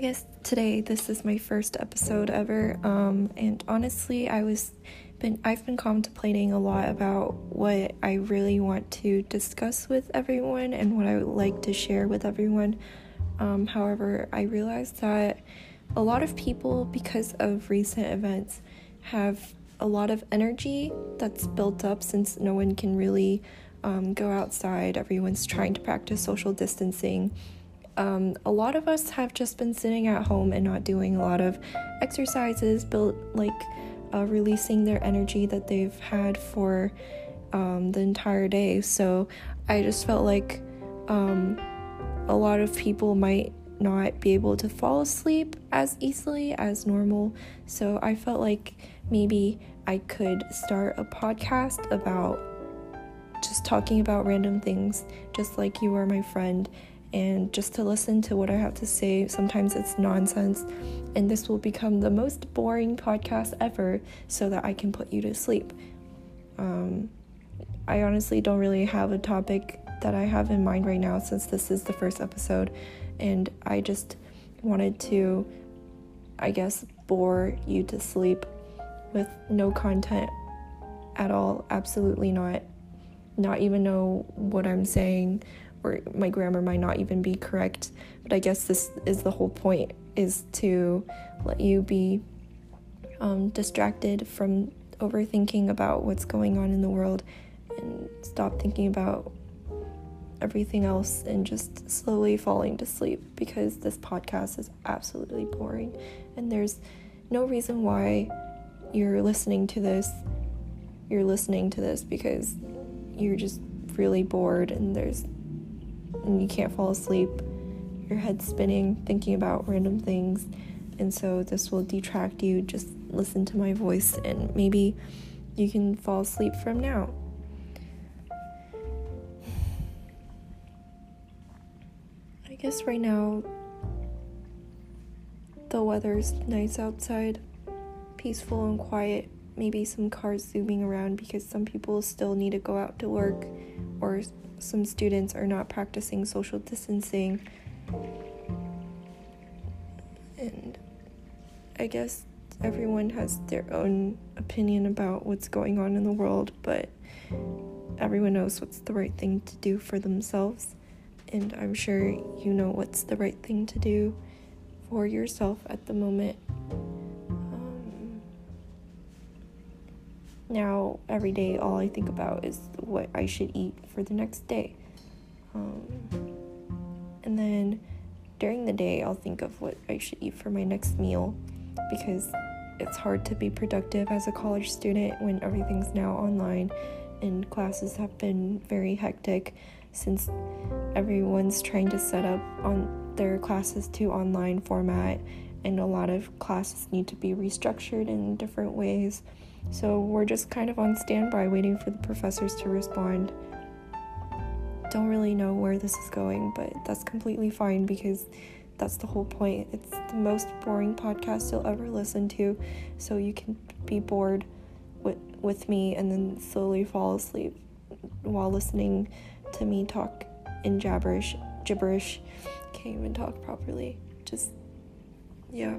I guess today this is my first episode ever. Um, and honestly, I was been I've been contemplating a lot about what I really want to discuss with everyone and what I would like to share with everyone. Um, however, I realized that a lot of people, because of recent events, have a lot of energy that's built up since no one can really um, go outside. Everyone's trying to practice social distancing um, a lot of us have just been sitting at home and not doing a lot of exercises, built like uh, releasing their energy that they've had for um, the entire day. So I just felt like um, a lot of people might not be able to fall asleep as easily as normal. So I felt like maybe I could start a podcast about just talking about random things, just like you are my friend and just to listen to what I have to say. Sometimes it's nonsense, and this will become the most boring podcast ever so that I can put you to sleep. Um, I honestly don't really have a topic that I have in mind right now since this is the first episode, and I just wanted to, I guess, bore you to sleep with no content at all. Absolutely not. Not even know what I'm saying or my grammar might not even be correct but i guess this is the whole point is to let you be um, distracted from overthinking about what's going on in the world and stop thinking about everything else and just slowly falling to sleep because this podcast is absolutely boring. And there's no reason why you're listening to this you're listening to this because you're just really bored and there's and you can't fall asleep. Your head's spinning, thinking about random things. And so this will detract you. Just listen to my voice and maybe you can fall asleep from now. I guess right now the weather's nice outside, peaceful and quiet. Maybe some cars zooming around because some people still need to go out to work or some students are not practicing social distancing. And I guess everyone has their own opinion about what's going on in the world, but everyone knows what's the right thing to do for themselves. And I'm sure you know what's the right thing to do for yourself at the moment. Now, every day, all I think about is what I should eat for the next day. Um, and then during the day, I'll think of what I should eat for my next meal because it's hard to be productive as a college student when everything's now online and classes have been very hectic since everyone's trying to set up on their classes to online format and a lot of classes need to be restructured in different ways so we're just kind of on standby waiting for the professors to respond. Don't really know where this is going, but that's completely fine because that's the whole point. It's the most boring podcast you'll ever listen to, so you can be bored with with me and then slowly fall asleep while listening to me talk in gibberish. Gibberish. Can't even talk properly. Just yeah.